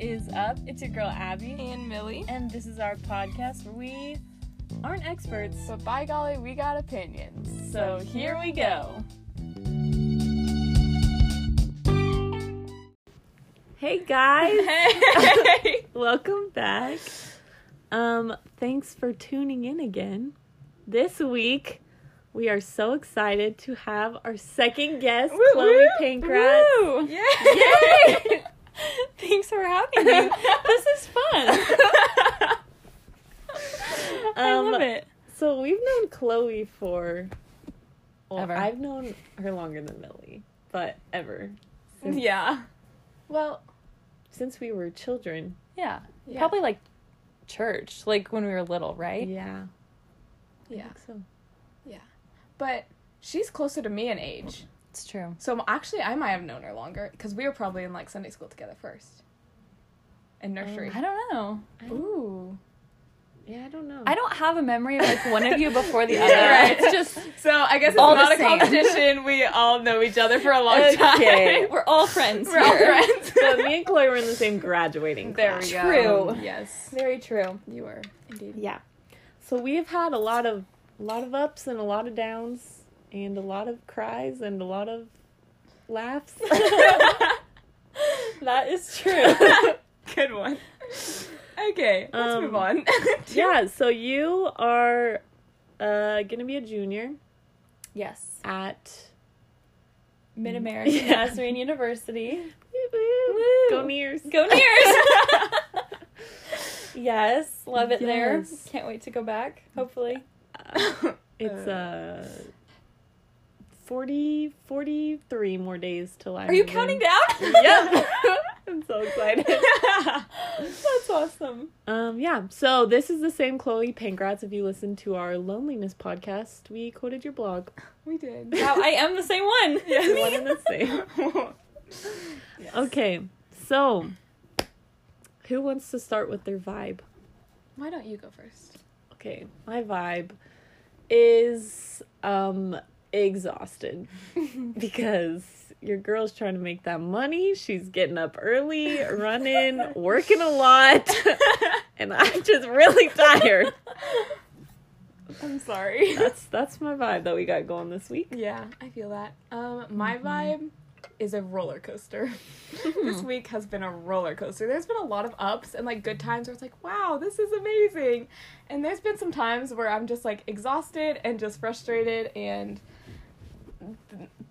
is up? It's your girl Abby, and Millie. and this is our podcast where we aren't experts, But by golly, we got opinions. so here we go. Hey guys, Hey! welcome back. Um, thanks for tuning in again. This week, we are so excited to have our second guest, Woo, Chloe woo, Pancratz. Woo! Yay! Yay! Thanks for having me. this is fun. I Um, love it. So we've known Chloe for well, Ever. I've known her longer than Millie, but ever since, Yeah. Well, since we were children. Yeah. Yeah. Probably like church, like when we were little, right? Yeah, Yeah. I yeah. think so. Yeah. But she's closer to me in age. It's true. So actually, I might have known her longer because we were probably in like Sunday school together first. In um, nursery. I don't know. Ooh. Yeah, I don't know. I don't have a memory of like one of you before the Yeah, other. right. It's just So I guess it's All not a same. competition. We all know each other for a long Okay. time. we're all friends. We're all friends. so me and Chloe were in the same graduating There class. we go. True. Yes. Very true. You were indeed. Yeah. So we've had a lot of a lot of ups and a lot of downs and a lot of cries and a lot of laughs. That is true. Good one. Okay, let's Um, move on. yeah, so you are uh gonna be a junior yes. at MidAmerica Yeah. Nazarene University. Go Nears. Go Nears! yes, love it there. Can't wait to go back. Hopefully. It's uh 40 43 more days till I Are you counting in. down? Yep. I'm so excited. That's awesome. Um yeah, so this is the same Chloe Pancratz. If you listen to our loneliness podcast, we quoted your blog. we did. Wow, I am the same one. Yeah, One and the same. Yes. Okay, so who wants to start with their vibe? Why don't you go first? Okay, my vibe is um exhausted because your girl's trying to make that money. She's getting up early, running, working a lot, and I'm just really tired. I'm sorry. That's that's my vibe that we got going this week. Yeah, I feel that. Um, my vibe is a roller coaster. this week has been a roller coaster. There's been a lot of ups and like good times where it's like, wow, this is amazing. And there's been some times where I'm just like exhausted and just frustrated and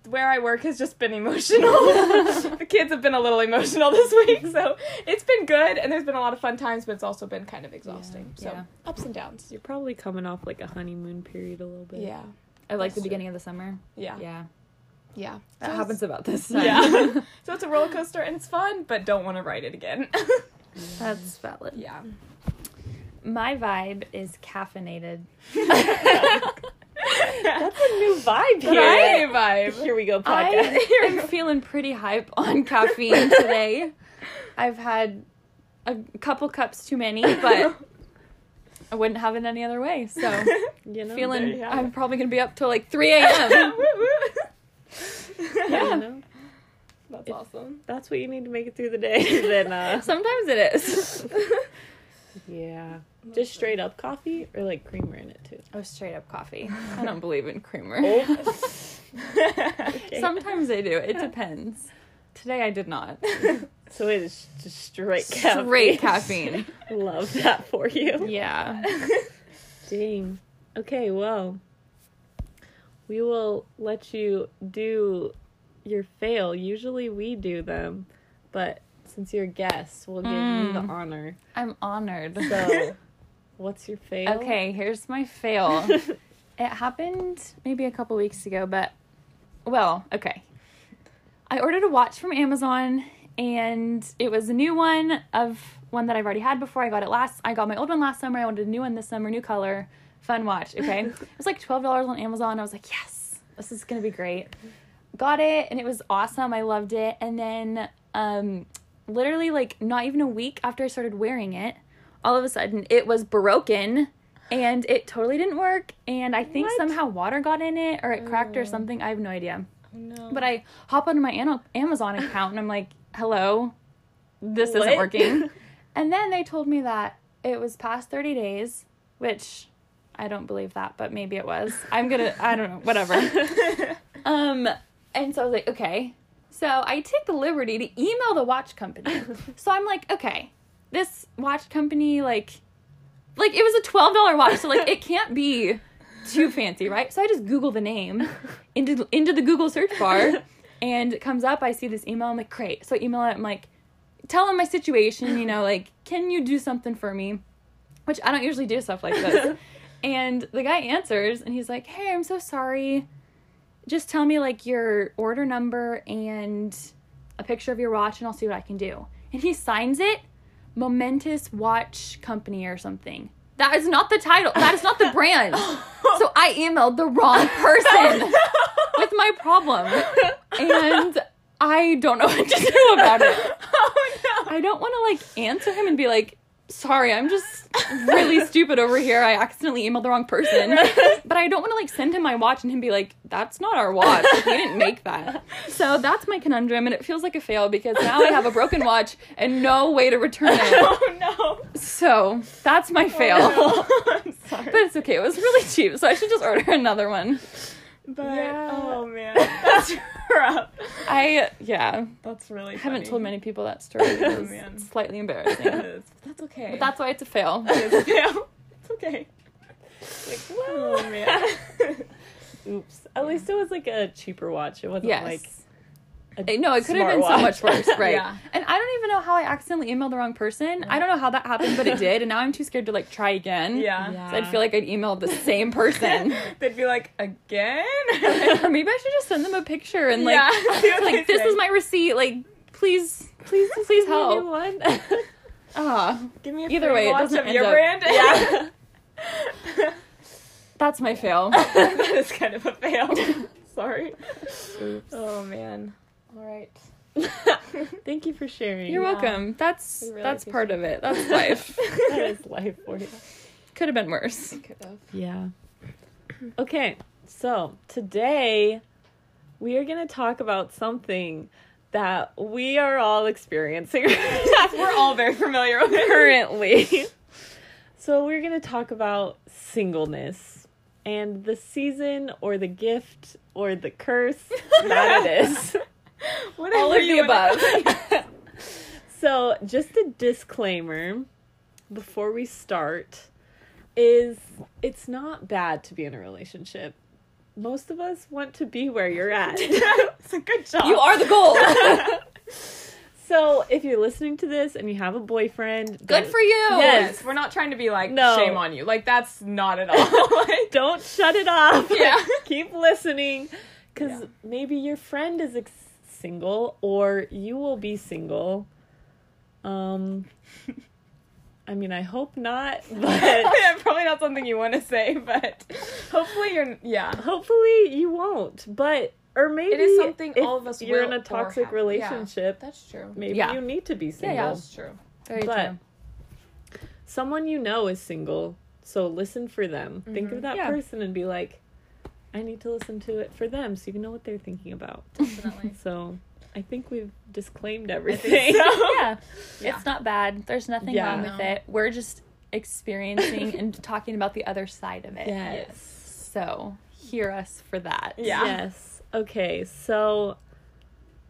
where I work has just been emotional. the kids have been a little emotional this week, so it's been good and there's been a lot of fun times, but it's also been kind of exhausting. Yeah. So Yeah. ups and downs. You're probably coming off like a honeymoon period a little bit. Yeah. I like That's the true. beginning of the summer. Yeah. Yeah. Yeah. That So happens about this time. Yeah. so it's a roller coaster and it's fun, but don't want to ride it again. That's valid. yeah. My vibe is caffeinated. That's a new vibe here. Right vibe. Here we go, podcast. I am feeling pretty hype on caffeine today. I've had a couple cups too many, but I wouldn't have it any other way. So you know, feeling I'm probably gonna be up till like 3 a.m. Yeah, you know, That's awesome. that's what you need to make it through the day. then, uh, Sometimes it is. yeah, just straight up coffee or like creamer in it too. Oh, straight up coffee. I don't believe in creamer. Oh. Okay. Sometimes I do. It depends. Today I did not. So it is just straight caffeine. Straight caffeine. Love that for you. Yeah. Dang. Okay, well, we will let you do your fail. Usually we do them, but since you're a guest, we'll give you the Mm. honor. I'm honored. So, what's your fail? Okay, here's my fail. it happened maybe a couple weeks ago, but well, okay. I ordered a watch from Amazon and it was a new one of one that I've already had before. I got it last I got my old one last summer. I wanted a new one this summer, new color, fun watch, okay? it was like $12 on Amazon. I was like, "Yes, this is going to be great." Got it and it was awesome. I loved it. And then um literally like not even a week after I started wearing it, all of a sudden it was broken and it totally didn't work and I think What? somehow water got in it or it cracked or Oh. something. I have no idea. no. But I hop onto my Amazon account and I'm like, "Hello, this isn't working. and then they told me that it was past 30 days, which I don't believe that, but maybe it was. I'm gonna, I don't know, whatever. um, and so I was like, okay. So I take the liberty to email the watch company. so I'm like, okay, this watch company, like, like it was a twelve dollar watch, so like it can't be too fancy, right? So I just Google the name into into the Google search bar, and it comes up. I see this email. I'm like, great. So I email it. I'm like, tell them my situation. You know, like, can you do something for me? Which I don't usually do stuff like this. and the guy answers, and he's like, hey, I'm so sorry. Just tell me like your order number and a picture of your watch, and I'll see what I can do. And he signs it, Momentous Watch Company or something. That is not the title. That is not the brand. so I emailed the wrong person with my problem. And I don't know what to do about it. oh no. I don't want to like answer him and be like, sorry, I'm just really stupid over here. I accidentally emailed the wrong person. But I don't want to like send him my watch and him be like, that's not our watch. Like, we didn't make that. So that's my conundrum. And it feels like a fail because now I have a broken watch and no way to return it. Oh no. So that's my oh, fail. Oh, no. I'm sorry. But it's okay. It was really cheap. So I should just order another one. But Yeah. oh man, that's rough. I, yeah. That's really. I haven't funny. told many people that story. Man. slightly embarrassing. That's okay. But that's why it's a fail. it's yeah. It's okay. Like, Oh man. Oops. At least it was like a cheaper watch. It wasn't Yes. like a No, it could have been so much worse, right? Yeah. And I don't even know how I accidentally emailed the wrong person. I don't know how that happened, but it did, and now I'm too scared to like try again. yeah. Yeah. So I'd feel like I'd emailed the same person. They'd be like, again? or maybe I should just send them a picture and like, Yeah, like this say. is my receipt. Like, please, please, please Give me help. new one. Ah, Give me a Either free way, it doesn't of end your up- brand. Yeah. that's my fail. that is kind of a fail. Sorry. Oops. Oh man. All right. Thank you for sharing. You're Yeah. welcome. That's We really that's part of it. That's life. that is life for you. Could have been worse. Could have. Yeah. Okay, so today we are going to talk about something that we are all experiencing We're all very familiar with it. currently. so we're going to talk about singleness and the season or the gift or the curse that it is. Whatever All of you the above. so, just a disclaimer before we start is it's not bad to be in a relationship. Most of us want to be where you're at. it's a good job. You are the goal. so, if you're listening to this and you have a boyfriend, Good for you. Yes. Yes, we're not trying to be like No. shame on you. Like that's not at all. like, Don't shut it off. Yeah. Keep listening cuz Yeah. maybe your friend is ex- single or you will be single. Um I mean, I hope not, but yeah, probably not something you want to say, but hopefully you're. Yeah. hopefully you won't. But or maybe It is something all of us You're in a toxic relationship. That's true. Maybe Yeah. you need to be single. yeah. That's true. Very But- true. Someone you know is single, so listen for them. Think of Mhm. that Yeah. person and be like, I need to listen to it for them, so you can know what they're thinking about. Definitely. So I think we've disclaimed everything. so. yeah. Yeah. It's not bad. There's nothing Yeah. wrong with it. We're just experiencing and talking about the other side of it. Yes. So hear us for that. Yeah. Yes. Okay, so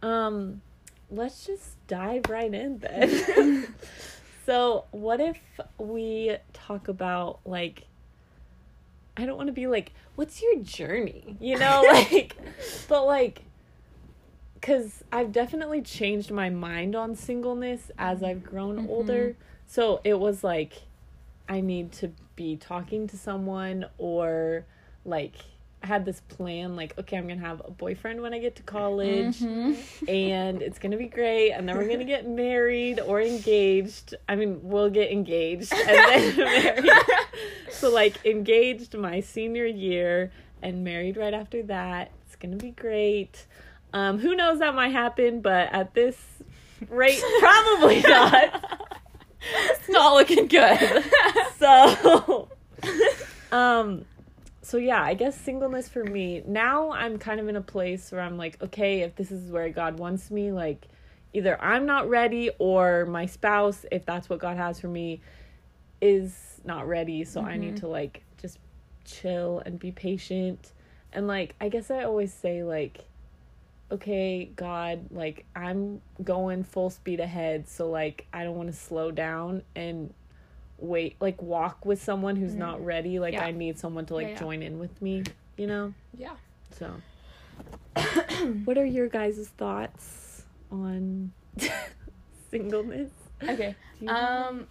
um let's just dive right in then. so, what if we talk about like I don't want to be like what's your journey? You know, like but like cuz I've definitely changed my mind on singleness as I've grown Mhm. older. So, it was like I need to be talking to someone or like I had this plan like okay I'm to have a boyfriend when I get to college Mhm. and it's to be great and then we're to get married or engaged. I mean, we'll get engaged and then married. So like engaged my senior year and married right after that. It's to be great. Um who knows that might happen, but at this rate probably not. It's not looking good. so um so yeah i guess singleness for me now i'm kind of in a place where i'm like okay if this is where god wants me like either I'm not ready or my spouse, if that's what God has for me, is not ready. So I need mm-hmm. to like just chill and be patient. And like, I guess I always say, like, okay, God, like, I'm going full speed ahead. So like, I don't want to slow down and wait, like, walk with someone who's not ready. Like, Yeah. I need someone to like Yeah, yeah. join in with me, you know? Yeah. So, what are your guys' thoughts on singleness? Okay. Um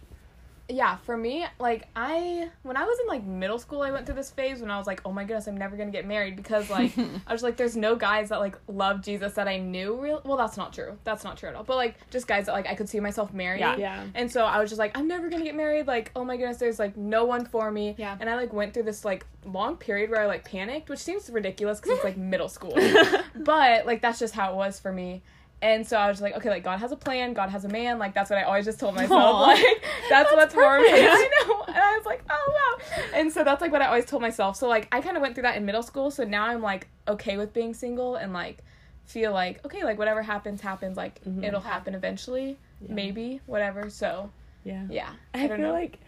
yeah, for me, like I when I was in like middle school, I went through this phase when I was like, "Oh my goodness, I'm never going to get married" because like I was like there's no guys that like love Jesus that I knew real Well, that's not true. That's not true at all. But like just guys that like I could see myself marrying. Yeah. yeah. And so I was just like, I'm never gonna get married. Like, oh my goodness, there's like no one for me. Yeah. And I like went through this like long period where I like panicked, which seems ridiculous because it's like middle school. but like that's just how it was for me. And so I was just like, okay, like God has a plan, God has a man. Like that's what I always just told myself. Aw. Like that's, what's for me. I know. And I was like, oh wow. And so that's like what I always told myself. So like I kind of went through that in middle school. So now I'm like okay with being single and like feel like okay, like whatever happens happens. Like Mhm. it'll happen eventually, Yeah. maybe whatever. So Yeah. yeah, I, don't feel know. like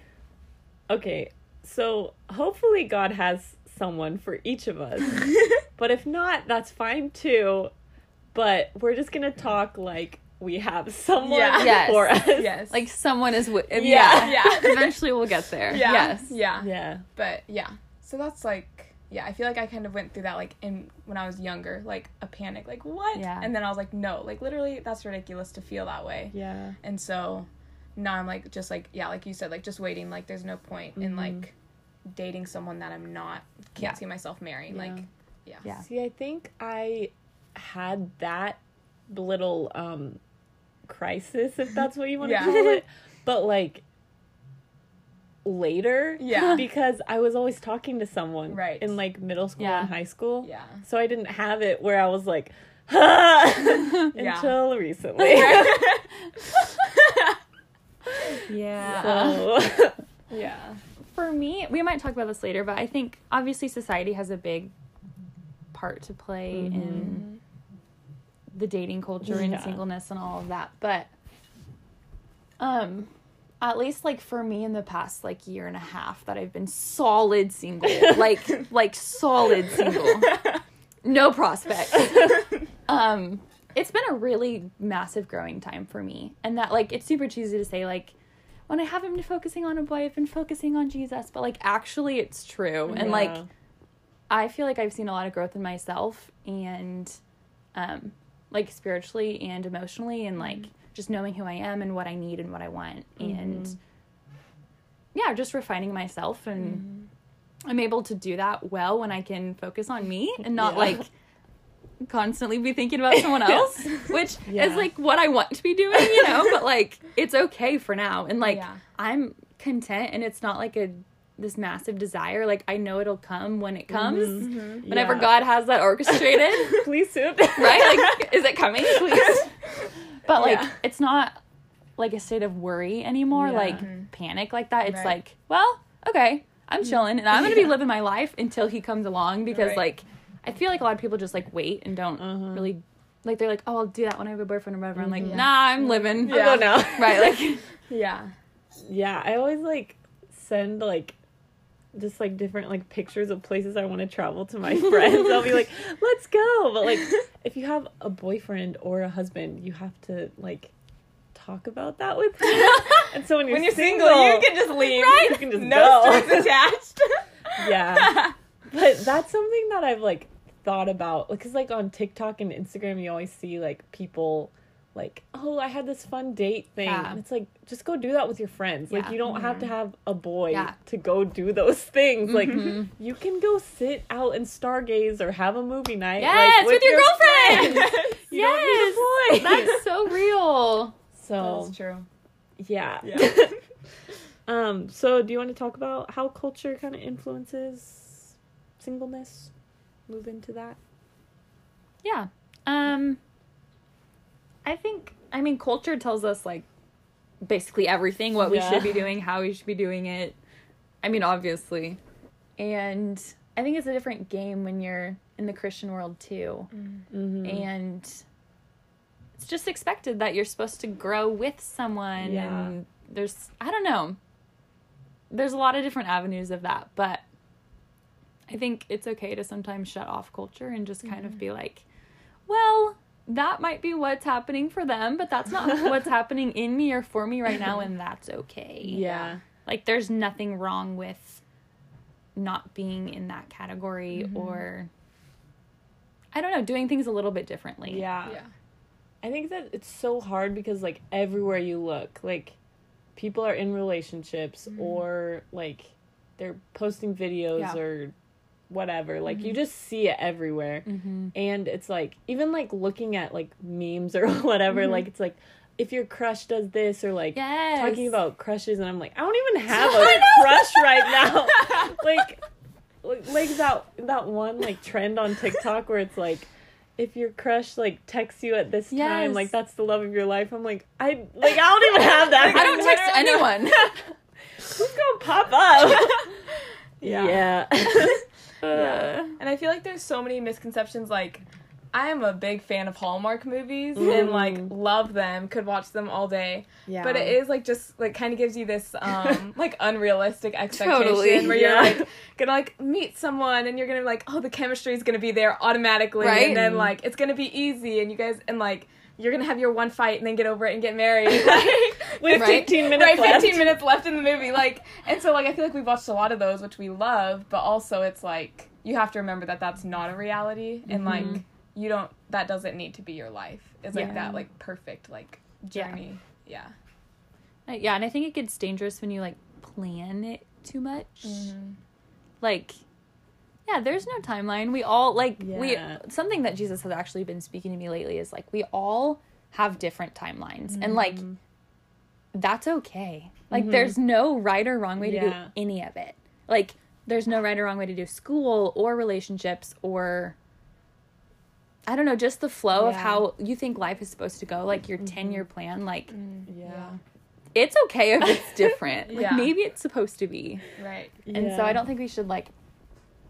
okay, so hopefully God has someone for each of us. but if not, that's fine too. But we're just gonna talk like we have someone Yeah. Yes. for us. yes, Like someone is with. Yeah. Yeah. Yeah. Eventually we'll get there. yeah, Yes. yeah, Yeah. But yeah, so that's like yeah. I feel like I kind of went through that like in when I was younger, like a panic, like what? Yeah. And then I was like, no, like literally, that's ridiculous to feel that way. Yeah. And so now I'm like just like yeah, like you said, like just waiting. Like there's no point in Mhm. like dating someone that I'm not can't Yeah. see myself marrying. Yeah. Like yeah, Yeah. See, I think I had that little um crisis, if that's what you want to Yeah. call it. But like later. Yeah. Because I was always talking to someone Right. in like middle school Yeah. and high school. yeah. So I didn't have it where I was like until recently. Yeah. So yeah. For me, we might talk about this later, but I think obviously society has a big part to play Mhm. in the dating culture and Yeah. singleness and all of that. But um at least like for me in the past like year and a half that I've been solid single. like like solid single. No prospect. um it's been a really massive growing time for me. And that like it's super cheesy to say like when I haven't been focusing on a boy, I've been focusing on Jesus, but like actually it's true. And like Yeah. I feel like I've seen a lot of growth in myself and um like spiritually and emotionally and like just knowing who I am and what I need and what I want and Mhm. yeah, just refining myself and I'm able to do that well when I can focus on me and not Yeah. like constantly be thinking about someone else, which Yeah. is like what I want to be doing, you know, but like it's okay for now. And like Yeah. I'm content and it's not like a this massive desire. Like I know it'll come when it comes. Mm-hmm. Whenever Yeah. God has that orchestrated, please soon. right? Like is it coming? Please. But like Yeah. it's not like a state of worry anymore, Yeah. like Mhm. panic like that. It's Right. like, well, okay, I'm chilling and I'm gonna be living my life until he comes along because Right. like I feel like a lot of people just like wait and don't Uh-huh. really like they're like, oh, I'll do that when I have a boyfriend or whatever. I'm like, Mhm. nah, I'm living. Yeah. I'll go now. Right, like Yeah. Yeah, I always like send like just like different like pictures of places I want to travel to my friends. I'll be like, "Let's go." But like if you have a boyfriend or a husband, you have to like talk about that with him. and so when you're, When you're single, single, you can just leave. Right? You can just no go. strings attached. yeah. But that's something that I've like thought about because like on TikTok and Instagram, you always see like people like, oh, I had this fun date thing. Yeah. It's like, just go do that with your friends. Like, you don't have to have a boy Yeah. to go do those things. Like, Mhm. you can go sit out and stargaze or have a movie night. Yes, like, with your girlfriend. friends. You don't need a boy. That's so real. so That's true. yeah. Yeah. um. So, do you want to talk about how culture kind of influences singleness? Move into that. Yeah. Um I think I mean culture tells us like basically everything what we should be doing, how we should be doing it. I mean obviously. And I think it's a different game when you're in the Christian world too. Mm-hmm. And it's just expected that you're supposed to grow with someone Yeah. and there's I don't know. There's a lot of different avenues of that, but I think it's okay to sometimes shut off culture and just kind of be like, well, that might be what's happening for them, but that's not what's happening in me or for me right now and that's okay. Yeah. Like there's nothing wrong with not being in that category Mm-hmm. or I don't know, doing things a little bit differently. Yeah. Yeah. I think that it's so hard because like everywhere you look, like people are in relationships or like they're posting videos Yeah. or whatever. Like you just see it everywhere. Mm-hmm. And it's like even like looking at like memes or whatever, like it's like if your crush does this or like Yes. talking about crushes and I'm like, I don't even have a crush right now. like like that that one like trend on TikTok where it's like if your crush like texts you at this time, like that's the love of your life. I'm like, I like I don't even have that. I don't text anyone. Who's gonna pop up? Yeah. Yeah. And I feel like there's so many misconceptions. Like, I am a big fan of Hallmark movies Mm. and like love them, could watch them all day. yeah. But it is like just like kind of gives you this um like unrealistic expectation Totally. where Yeah. you're like gonna like meet someone and you're gonna be like, oh, the chemistry is gonna be there automatically, Right. and then like it's gonna be easy, and you guys and like. You're gonna have your one fight and then get over it and get married. Like, With Right. 15 minutes right, left. 15 minutes left in the movie. Like, and so like I feel like we've watched a lot of those, which we love, but also it's like you have to remember that that's not a reality, and like you don't. That doesn't need to be your life. It's like Yeah. that like perfect like journey. Yeah. Uh, yeah, and I think it gets dangerous when you like plan it too much. Mm-hmm. Like, yeah, there's no timeline. We all like we something that Jesus has actually been speaking to me lately is like we all have different timelines, and like Mm-hmm. that's okay. Like, there's no right or wrong way to Yeah. do any of it. Like, there's no right or wrong way to do school or relationships or I don't know, just the flow of how you think life is supposed to go, like your mm-hmm. 10 year plan, like mm, Yeah. it's okay if it's different. Like Yeah. maybe it's supposed to be. Right. And so I don't think we should like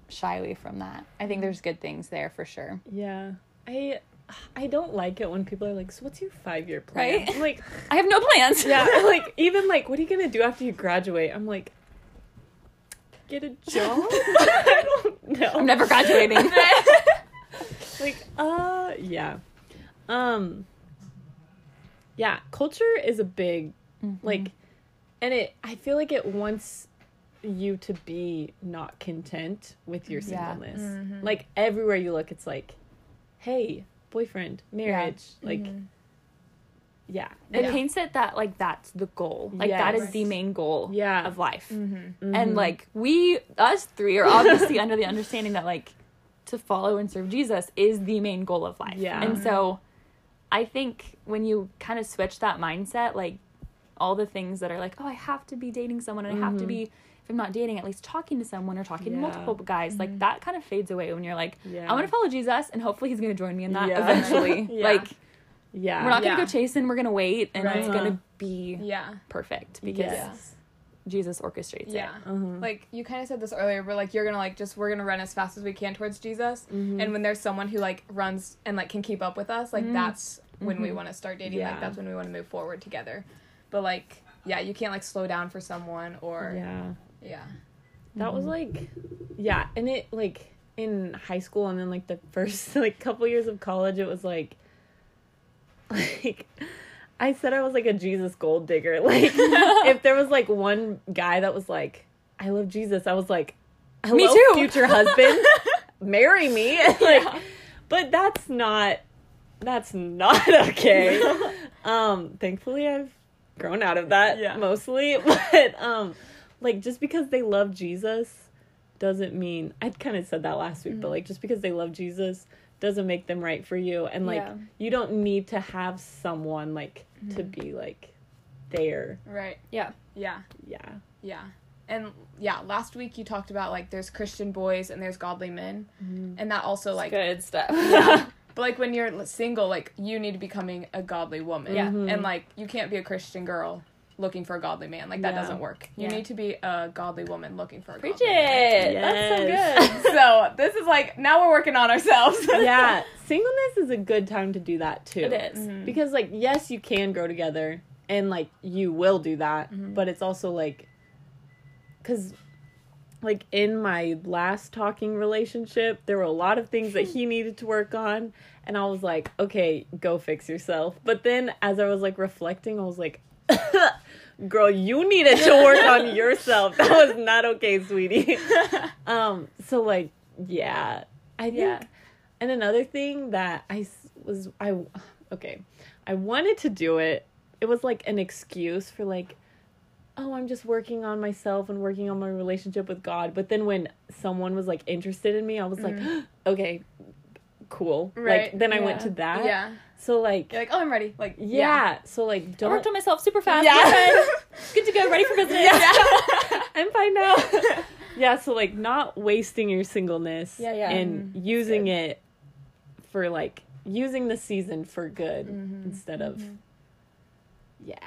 shy away from that. I think there's good things there for sure. Yeah. I I don't like it when people are like, "So what's your 5-year plan?" Right? I'm like, I have no plans. yeah, like even like what are you going to do after you graduate? I'm like get a job? I don't know. I'm never graduating. like uh yeah. Um yeah, culture is a big Mm-hmm. like and it I feel like it wants you to be not content with your Yeah. singleness. Like everywhere you look it's like hey, boyfriend, marriage, like yeah. It And paints it that like that's the goal. Like that is the main goal Yeah. of life. Mm-hmm. mm-hmm. And like we us three are obviously under the understanding that like to follow and serve Jesus is the main goal of life. Yeah. And so I think when you kind of switch that mindset, like all the things that are like, oh, I have to be dating someone and I have to mm-hmm. be if I'm not dating, at least talking to someone or talking to multiple guys, like mm-hmm. that kind of fades away when you're like, Yeah. I'm gonna follow Jesus and hopefully he's gonna join me in that Yeah. eventually. Yeah. Like yeah. we're not gonna Yeah. go chasing, we're gonna wait and it's gonna be Yeah. perfect because Yes. Jesus orchestrates Yeah. it. Uh-huh. Like you kind of said this earlier, we're like you're gonna like just we're gonna run as fast as we can towards Jesus, mm-hmm. and when there's someone who like runs and like can keep up with us, like mm-hmm. that's when we want to start dating. Yeah. Like that's when we want to move forward together. But like yeah, you can't like slow down for someone or yeah. yeah. That was like, yeah, and it like in high school and then like the first like couple years of college, it was like, like I said I was like a Jesus gold digger. Like if there was like one guy that was like, I love Jesus, I was like, hello, Me too. future husband, marry me. like, but that's not that's not okay. um, thankfully I've grown out of that Yeah. mostly, but um, like just because they love Jesus doesn't mean I kind of said that last week, but like just because they love Jesus doesn't make them right for you, and like Yeah. you don't need to have someone like to mm-hmm. be like there. right. Yeah. Yeah. Yeah, Yeah. And yeah, last week you talked about like there's Christian boys and there's godly men. Mm-hmm. And that also like Good stuff. yeah. But like when you're single, like you need to be becoming a godly woman. Yeah. Mm-hmm. And like you can't be a Christian girl looking for a godly man. Like that Yeah. doesn't work. You Yeah. need to be a godly woman looking for a Preach godly man. it. That's so Yes. good. so this is like now we're working on ourselves. yeah, singleness is a good time to do that too. It is. Mhm. because like yes, you can grow together and like you will do that, Mhm. but it's also like cuz like in my last talking relationship, there were a lot of things that he needed to work on and I was like, "Okay, go fix yourself." But then as I was like reflecting, I was like Girl, you needed to work on yourself. That was not okay, sweetie. um, so like, yeah, I think Yeah. and another thing that I was I okay, I wanted to do it. It was like an excuse for like oh, I'm just working on myself and working on my relationship with God. But then when someone was like interested in me, I was like, mm-hmm. okay, cool. Right, Like then I went to that. yeah. So like You're like, oh, I'm ready. Like, yeah. So like I don't worked on myself super fast. Yeah. Yeah. Good to go. Ready for business. Yeah. I'm fine now. yeah, so like not wasting your singleness Yeah, yeah. and Mhm. using it for like using the season for good Mhm. instead of Mhm. yeah.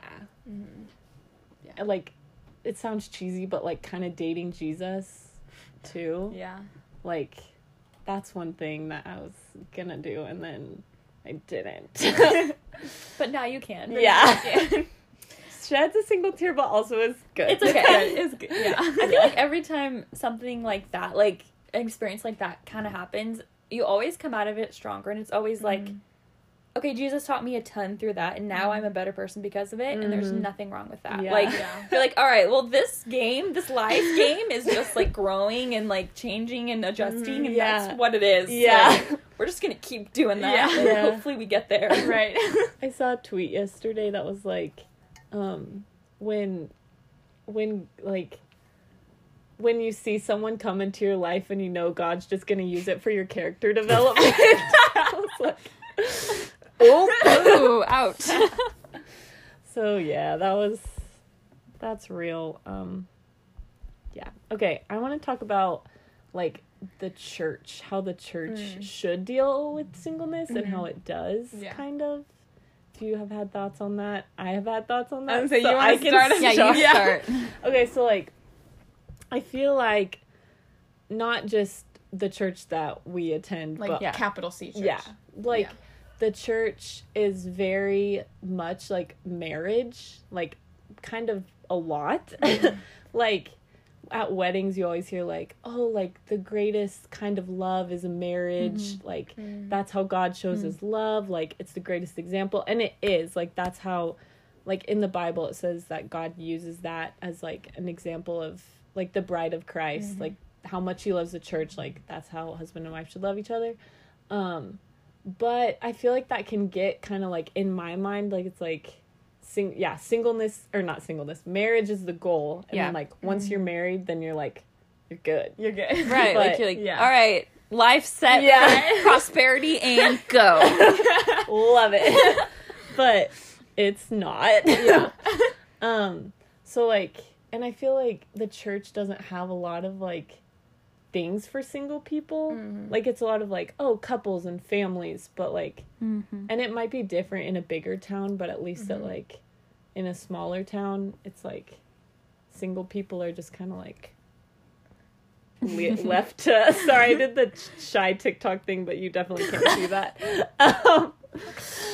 Mhm. And, Like it sounds cheesy but like kind of dating Jesus too. Yeah. Like that's one thing that I was to do and then I didn't. But now you can. yeah. Sheds a single tear but also is good. It's okay. It's good. Yeah. I feel like every time something like that, like an experience like that kind of happens, you always come out of it stronger. And it's always like, Mhm. okay, Jesus taught me a ton through that. And now I'm a better person because of it. And there's Mhm. nothing wrong with that. Yeah. Like, Yeah. you're like, all right, well, this game, this life game is just like growing and like changing and adjusting. Mhm. And Yeah. that's what it is. Yeah. Like, we're just going to keep doing that. Yeah. Yeah. hopefully we get there. right. I saw a tweet yesterday that was like, um, when, when like, when you see someone come into your life and you know God's just gonna use it for your character development. I was like, Ooh, ouch. so yeah, that was, that's real. Um, yeah. Okay, I want to talk about like the church, how the church Mm. should deal with singleness and how Mhm. it does, Yeah. kind of. Do you have had thoughts on that? I have had thoughts on that. I was gonna so you I can start us? yeah, you Yeah. start. Okay, so like, I feel like not just the church that we attend, Like but Yeah. capital C church. yeah, like Yeah. the church is very much like marriage, like kind of a lot. Mm-hmm. like at weddings, you always hear like, oh, like the greatest kind of love is a marriage. Like Mm. that's how God shows Mm. his love. Like it's the greatest example, and it is. Like that's how, like in the Bible, it says that God uses that as like an example of like the bride of Christ, Mhm. like how much He loves the church. Like that's how husband and wife should love each other. Um, but I feel like that can get kind of like in my mind, like it's like. Sing- yeah, singleness or not singleness. Marriage is the goal, and Yeah. then like once you're married, then you're like, you're good. You're good. Right, like you're like, yeah. all right, life set, Yeah. for prosperity, and go. love it but it's not Yeah. um so like and i feel like the church doesn't have a lot of like things for single people Mhm. like it's a lot of like oh couples and families but like mm-hmm. and it might be different in a bigger town but at least at Mhm. like in a smaller town it's like single people are just kind of like le- left to sorry i did the shy tiktok thing but you definitely can't see that um,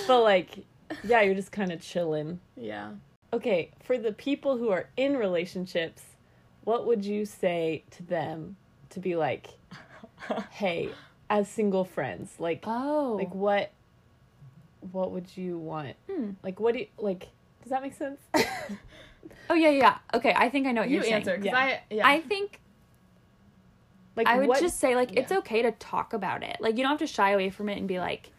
but like yeah you're just kind of chilling Yeah. okay for the people who are in relationships what would you say to them to be like hey as single friends like Oh, like what what would you want Hmm. like what do you like does that make sense oh yeah, yeah. Okay, I think I know what You you're saying. answer because Yeah. I yeah. I think like I would what- just say like it's okay to talk about it. Like you don't have to shy away from it and be like,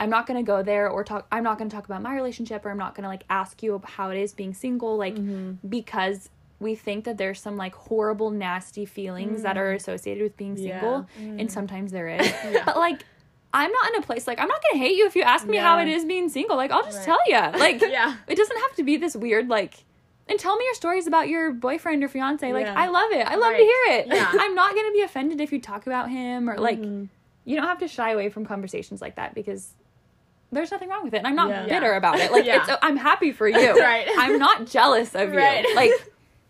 I'm not gonna go there or talk. I'm not gonna talk about my relationship or I'm not gonna like ask you about how it is being single. Like Mhm. because we think that there's some like horrible nasty feelings that are associated with being Yeah. single Mm. and sometimes there is Yeah. but like i'm not in a place like i'm not gonna hate you if you ask me how it is being single like i'll just Right. tell you like yeah. it doesn't have to be this weird like and tell me your stories about your boyfriend or fiance like Yeah. i love it i love Right. to hear it Yeah. i'm not gonna be offended if you talk about him or like Mhm. you don't have to shy away from conversations like that because there's nothing wrong with it. And I'm not Yeah. bitter Yeah. about it. Like Yeah. I'm happy for you. Right. I'm not jealous of Right. you. Like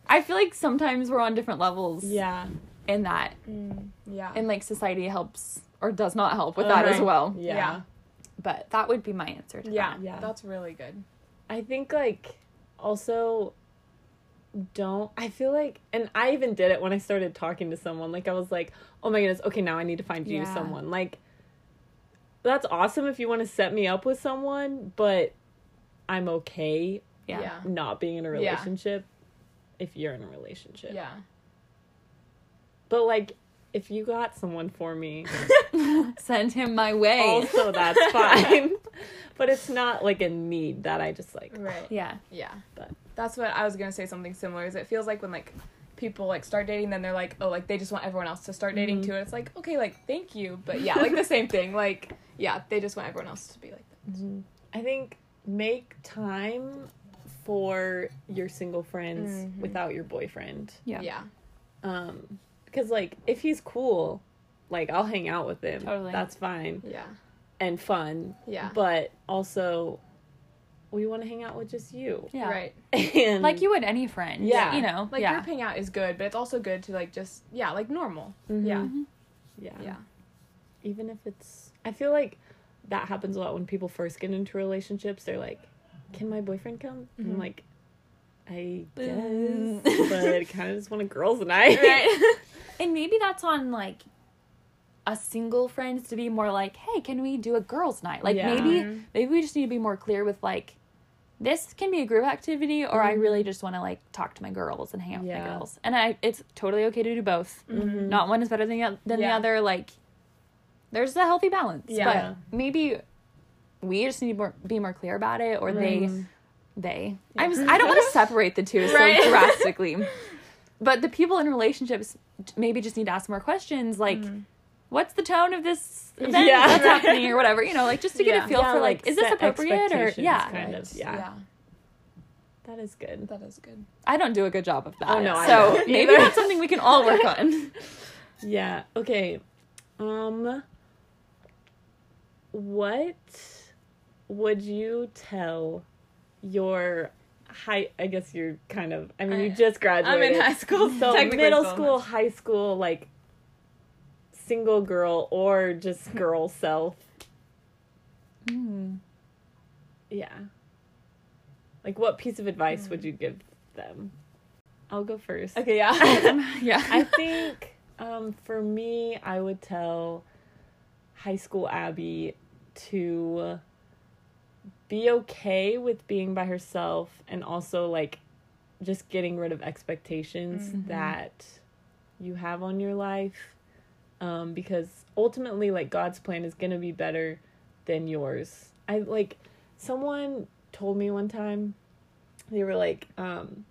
I feel like sometimes we're on different levels Yeah. in that. Mm, yeah. And like society helps or does not help with that as Uh-huh. well. Yeah. Yeah. But that would be my answer to yeah. that. Yeah. That's really good. I think like also don't I feel like and I even did it when I started talking to someone like I was like oh my goodness okay now I need to find you Yeah. someone like that's awesome if you want to set me up with someone but I'm okay Yeah. Yeah. not being in a Yeah. relationship if you're in a relationship Yeah. but like if you got someone for me Send him my way. also that's fine but it's not like a need that I just like Right. Yeah. Yeah. But- that's what I was gonna say. Something similar. Is it feels like when like people like start dating, then they're like, oh, like they just want everyone else to start dating Mhm. too. And it's like, okay, like thank you, but yeah, like the same thing. Like yeah, they just want everyone else to be like that. Mhm. I think make time for your single friends Mhm. without your boyfriend. Yeah. Yeah. Um, because like if he's cool, like I'll hang out with him. Totally. That's fine Yeah. and fun. Yeah. But also, we want to hang out with just you. Yeah. Right. And Like you would any friend. Yeah. You know. Like yeah. group hangout is good, but it's also good to like just yeah, like normal. Mhm. Yeah. Mhm. yeah, Yeah. Even if it's, I feel like that happens a lot when people first get into relationships. They're like, "Can my boyfriend come?" And I'm like, I guess, but I kind of just want a girls' night. Right. And maybe that's on like a single friends to be more like, hey, can we do a girls' night? Like Yeah. maybe Mhm. maybe we just need to be more clear with like this can be a group activity or I really just want to like talk to my girls and hang out with my girls. And I it's totally okay to do both. Mhm. Not one is better than the, oth- than the other like there's a healthy balance. Yeah. But maybe we just need to more, be more clear about it or they Mhm. they. I'm s- I don't want to separate the two Right. so drastically. But the people in relationships maybe just need to ask more questions like Mhm. what's the tone of this event Yeah. that's Right. happening or whatever, you know, like just to get Yeah. a feel Yeah, for like, like, is this appropriate or yeah. kind of, yeah. yeah. That is good. That is good. I don't do a good job of that. Oh, no, I so don't maybe that's something we can all work on. Yeah. Okay. Um what would you tell your high I guess you're kind of I mean you just graduated. I'm in high school. So middle school, high high school, like single girl or just girl self. Mm. Yeah. Like what piece of advice would you give them? I'll go first. Okay, yeah. yeah. I think um, for me, I would tell high school Abby to be okay with being by herself and also like just getting rid of expectations Mhm. that you have on your life um, because ultimately like god's plan is going to be better than yours i like someone told me one time they were like um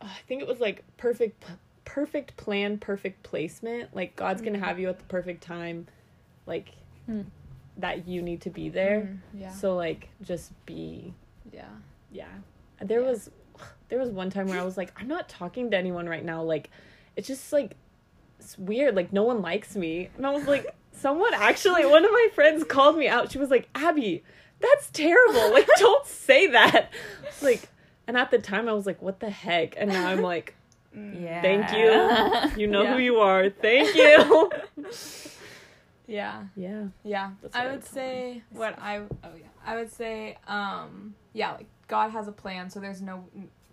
i think it was like perfect perfect plan perfect placement like god's going to have you at the perfect time like Hmm. That you need to be there Mm, yeah. so like just be yeah. yeah. There Yeah. was there was one time where I was like, I'm not talking to anyone right now. Like it's just like it's weird. Like no one likes me. And I was like, someone actually one of my friends called me out. She was like, Abby, that's terrible. Like don't say that. Like and at the time I was like, what the heck? And now I'm like, Mm. yeah. thank you. You know Yeah. who you are. Thank you. Yeah. yeah. Yeah. I I would would tell say what I oh yeah. I would say um yeah, like God has a plan, so there's no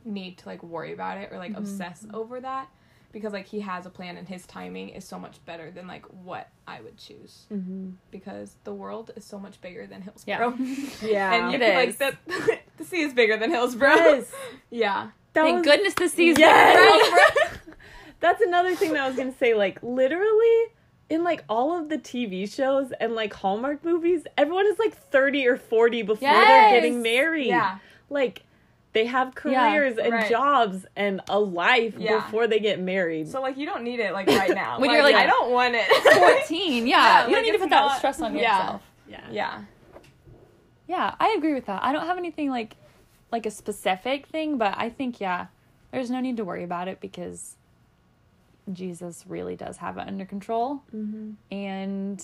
need to like worry about it or like Mhm. obsess over that because like he has a plan and his timing is so much better than like what I would choose Mm-hmm. because the world is so much bigger than Hillsborough. Yeah. yeah. and you It can, is. like the, the sea is bigger than Hillsborough. Yes. yeah. That Thank was- goodness the season. Yes. That's another thing that I was gonna say. Like literally, in like all of the TV shows and like Hallmark movies, everyone is like thirty or forty before they're getting married. Yeah. Like they have careers and right. jobs and a life Yeah. before they get married. So like you don't need it like right now. When you're, like, I don't want it. 14, yeah. Yeah, you don't like, need to put that stress on yeah. yourself. yeah. yeah. Yeah, I agree with that. I don't have anything like like a specific thing, but I think yeah, there's no need to worry about it because Jesus really does have it under control Mm-hmm. and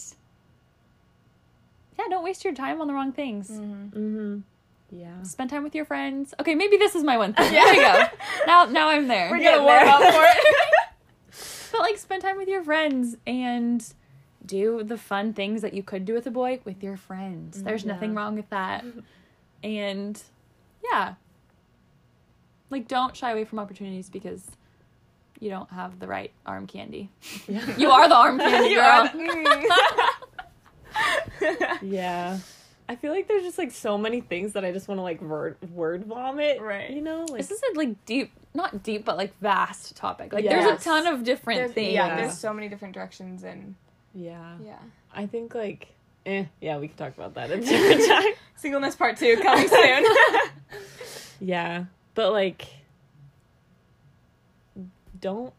yeah, don't waste your time on the wrong things. Mm-hmm. Yeah. Spend time with your friends. Okay, maybe this is my one thing. There we go. Now, now I'm there. We're gonna warm there. up for it. But like, spend time with your friends and do the fun things that you could do with a boy with your friends. There's nothing wrong with that. And yeah, like, don't shy away from opportunities because you don't have the right arm candy. Yeah. You are the arm candy You girl. the- yeah. I feel like there's just like so many things that I just want to like word word vomit. Right. You know? Like This is a like deep, not deep, but like vast topic. Like there's a ton of different There's- things. Yeah, Yeah. there's so many different directions and yeah. yeah. I think like eh, yeah, we can talk about that at a different time. Singleness part two coming soon. Yeah. But like don't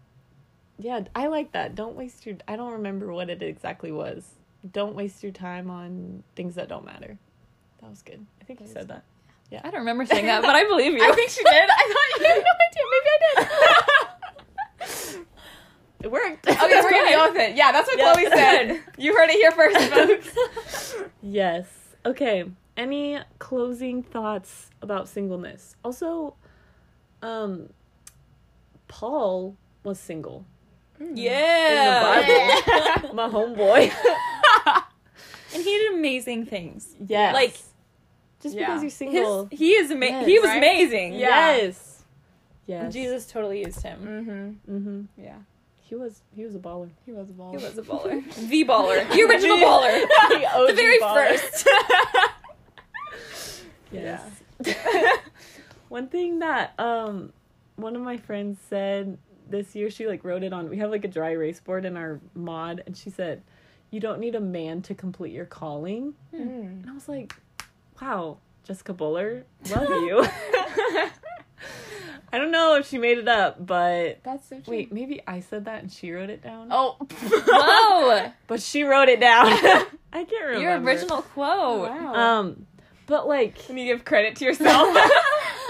yeah, I like that. Don't waste your I don't remember what it exactly was. Don't waste your time on things that don't matter. That was good. I think you said that. Yeah. I don't remember saying that, but I believe you. I think she did. I thought you had no idea. Maybe I did. It worked. Okay, we're gonna go with it. Yeah, that's what Yeah. Chloe said. You heard it here first, folks. Yes. Okay. Any closing thoughts about singleness? Also, um, Paul was single. yeah. Bible. My homeboy. and he did amazing things. yes. Like just Yeah. because you're his, single. he is ama- Yes, he was right? amazing. Yeah. Yes. Yes. Jesus totally used him. Mm-hmm. Mm-hmm. Yeah, He was. He was a baller. he was a ball. He was a baller. the baller. The original baller. The OG the very baller. first. Yes. One thing that um one of my friends said this year, she like wrote it on. We have like a dry erase board in our mod, and she said, "You don't need a man to complete your calling." Mm. And I was like, "Wow, Jessica Buller, love you." I don't know if she made it up, but That's so true. wait, maybe I said that and she wrote it down. Oh. Whoa. but she wrote it down. I can't remember Your original quote. Wow. Um, but like. Can you give credit to yourself?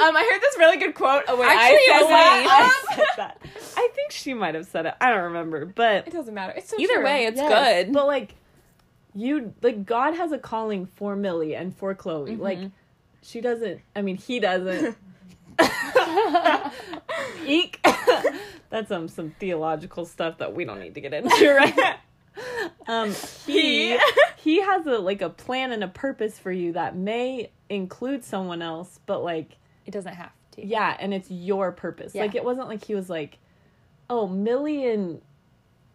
Um, I heard this really good quote. Oh wait, Actually, I said that. I said that. I think she might have said it. I don't remember, but It doesn't matter. It's so Either true. way, it's Yes, good. But like, you like God has a calling for Millie and for Chloe. Like, she doesn't. I mean, he doesn't. Eek. That's um some theological stuff that we don't need to get into right. Um, he he has a like a plan and a purpose for you that may include someone else, but like it doesn't have to. yeah, and it's your purpose. Yeah. Like it wasn't like he was like, "Oh, Millie and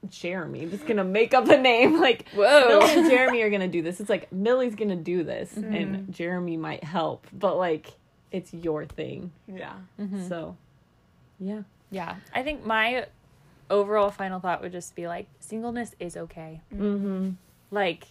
Jeremy, I'm just gonna make up a name." Like Whoa. Millie and Jeremy are gonna do this. It's like Millie's gonna do this, Mm-hmm. and Jeremy might help, but like it's your thing. Yeah. So, yeah, Yeah. I think my overall final thought would just be like singleness is okay. mm-hmm. Like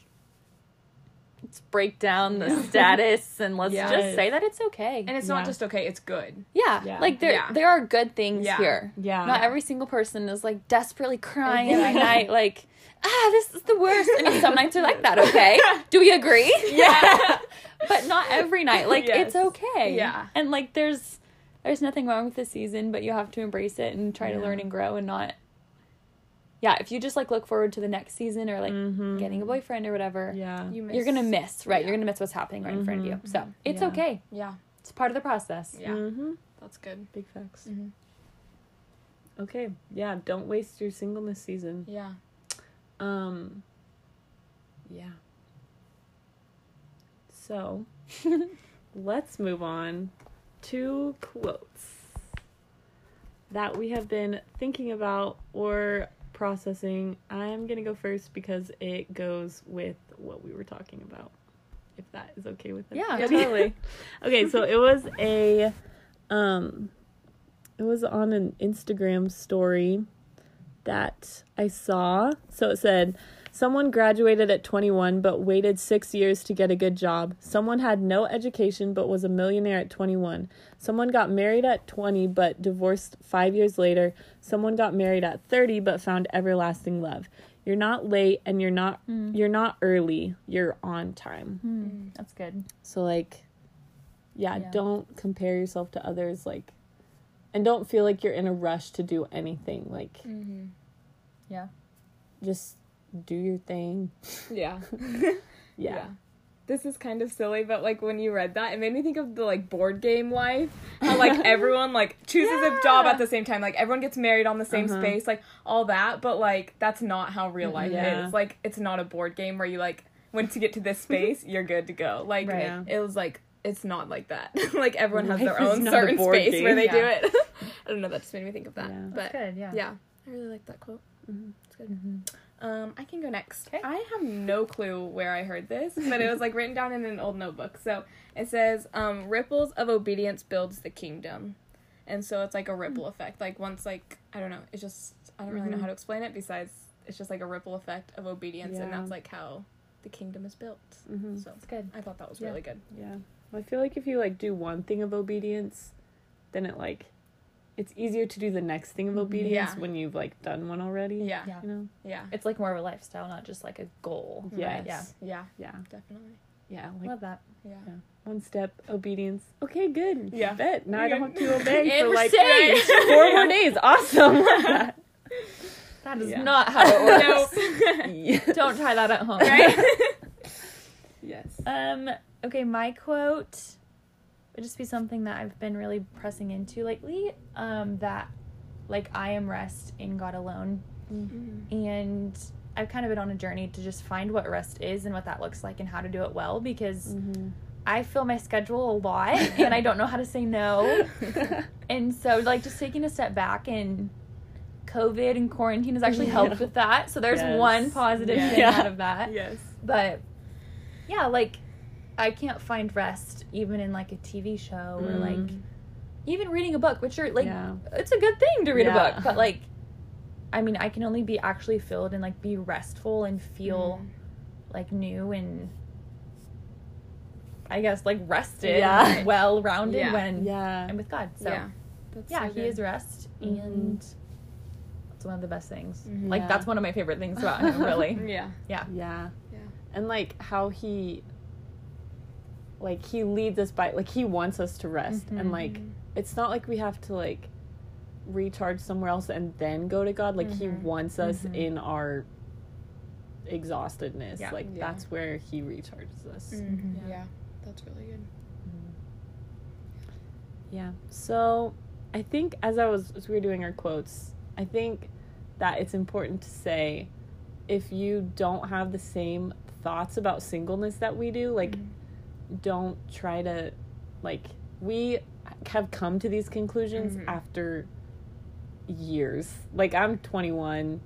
let's break down the status and let's Yes. just say that it's okay. And it's Yeah. not just okay, it's good. yeah, Yeah. like there Yeah. there are good things Yeah. here. yeah. Not every single person is like desperately crying every Exactly. night, like, ah, this is the worst. I mean, some nights are like that, okay? Do we agree? Yeah. but not every night. Like, Yes. it's okay. Yeah. And like, there's there's nothing wrong with the season, but you have to embrace it and try to learn and grow and not. Yeah, if you just like look forward to the next season or like Mhm. getting a boyfriend or whatever, Yeah. You miss. you're gonna miss, right? Yeah. You're gonna miss what's happening right in front of you. So it's Yeah. okay. Yeah. It's part of the process. Yeah. Mm-hmm. That's good. Big facts. Mhm. Okay. Yeah. Don't waste your singleness season. Yeah. Um. Yeah. So, let's move on to quotes that we have been thinking about or processing. I'm gonna go first because it goes with what we were talking about. If that is okay with Yeah, everybody. totally. okay, so it was a um it was on an Instagram story that I saw. So it said someone graduated at 21 but waited 6 years to get a good job. Someone had no education but was a millionaire at 21. Someone got married at 20 but divorced 5 years later. Someone got married at 30 but found everlasting love. You're not late and you're not you're not early. You're on time. Hmm, that's good. So like yeah, Yeah. don't compare yourself to others like and don't feel like you're in a rush to do anything. Like Mm-hmm. Yeah. just do your thing. Yeah. Yeah. this is kind of silly, but like when you read that, it made me think of the like board game life. How like everyone like chooses a job at the same time. Like everyone gets married on the same Uh-huh. space, like all that. But like that's not how real life Yeah. is. Like it's not a board game where you like once you get to this space, you're good to go. Like Right. Yeah. it was like it's not like that. like everyone has their Life is own certain board space where they Yeah. do it. I don't know. That just made me think of that. Yeah. But good. Yeah. yeah, I really like that quote. Mhm. It's good. Um, I can go next. Okay. I have no clue where I heard this, but it was like written down in an old notebook. So it says, um, "Ripples of obedience builds the kingdom," and so it's like a ripple effect. Like once, like I don't know, it's just I don't really know Mhm. how to explain it. Besides, it's just like a ripple effect of obedience, and that's like how the kingdom is built. hmm So It's good. I thought that was Yeah. really good. Yeah. I feel like if you like do one thing of obedience, then it like it's easier to do the next thing of Mhm. obedience Yeah. when you've like done one already. Yeah, Yeah. You know? yeah, It's like more of a lifestyle, not just like a goal. Yes. Yeah. yeah, Yeah. definitely. Yeah. Like Love that. Yeah. one step obedience. Okay, good. Yeah. Bet. Now I don't have to obey for like saved. four more days. Awesome. That. That is Yeah. not how it works. Nope. Yeah. Don't try that at home. right? Yes. Um, okay, my quote would just be something that I've been really pressing into lately. Um, that like I am rest in God alone. And I've kind of been on a journey to just find what rest is and what that looks like and how to do it well because Mhm. I fill my schedule a lot and I don't know how to say no. And so like just taking a step back and COVID and quarantine has actually helped Yeah. with that. So there's Yes. one positive Yeah. thing Yeah. out of that. yes. But yeah, like I can't find rest even in like a TV show or Mm. like even reading a book, which are like Yeah. it's a good thing to read Yeah. a book, but like I mean, I can only be actually filled and like be restful and feel like new and I guess like rested, Yeah. well rounded Yeah. when Yeah. I'm with God. So yeah. That's yeah, so he is rest Mhm. and it's one of the best things. Mhm. Like Yeah. that's one of my favorite things about him, really. Yeah. Yeah. Yeah. And like how he like he leads us by like he wants us to rest Mhm. and like it's not like we have to like recharge somewhere else and then go to God. Like he Mhm. wants us Mhm. in our exhaustedness. Yeah. Like Yeah. that's where he recharges us. Mhm. Yeah. That's really good. Yeah. So I think as I was as we were doing our quotes, I think that it's important to say if you don't have the same thoughts about singleness that we do, like don't try to like we have come to these conclusions Mhm. after years. Like I'm 21.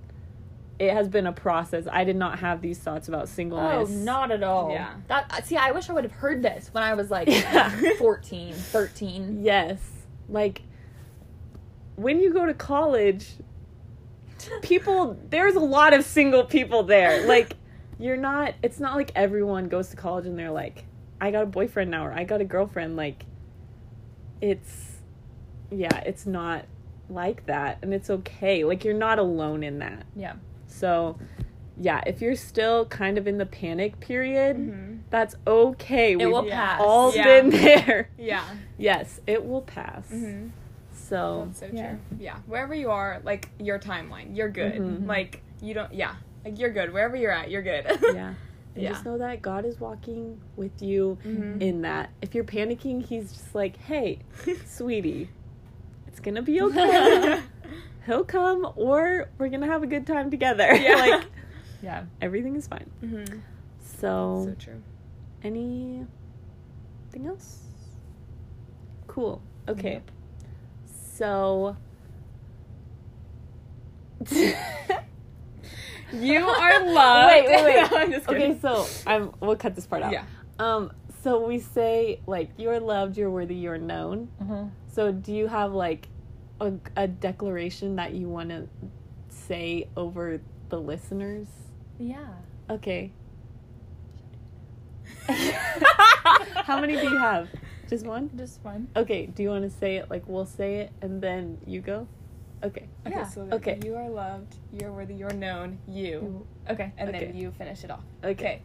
It has been a process. I did not have these thoughts about singleness. Oh, not at all. Yeah. That see, I wish I would have heard this when I was like Yeah. 14, 13. Yes. Like when you go to college, people there's a lot of single people there. Like you're not it's not like everyone goes to college and they're like I got a boyfriend now or I got a girlfriend like it's yeah, it's not like that and it's okay. Like you're not alone in that. Yeah. So yeah, if you're still kind of in the panic period, Mm-hmm. that's okay. It We've will pass. all Yeah. been there. Yeah. Yes, it will pass. Mm-hmm. So That's so Yeah. true. Yeah. Wherever you are, like your timeline, you're good. Mhm. Like you don't. Yeah. Like you're good. Wherever you're at, you're good. yeah. And Yeah. just know that God is walking with you Mhm. in that. If you're panicking, He's just like, hey, sweetie, it's gonna be okay. He'll come, or we're gonna have a good time together. Yeah. like, Yeah. everything is fine. mm-hmm. So, So true. anything else? Cool. Okay. So. You are loved. Wait, wait, wait. No, I'm just kidding. okay, so I'm. We'll cut this part out. Yeah. Um. So we say like you're loved, you're worthy, you're known. Mm-hmm. So do you have like a, a declaration that you want to say over the listeners? Yeah. Okay. How many do you have? Just one? Just one. Okay. Do you want to say it like we'll say it and then you go? Okay. Okay, Yeah. so Okay. you are loved, you're worthy, you're known, you. Okay. And Okay. then you finish it off. Okay. Okay.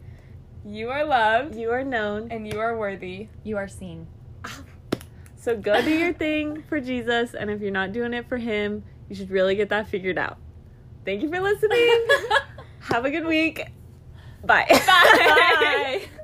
You are loved You are known. and you are worthy. You are seen. So go do your thing for Jesus and if you're not doing it for him, you should really get that figured out. Thank you for listening. Have a good week. Bye. Bye.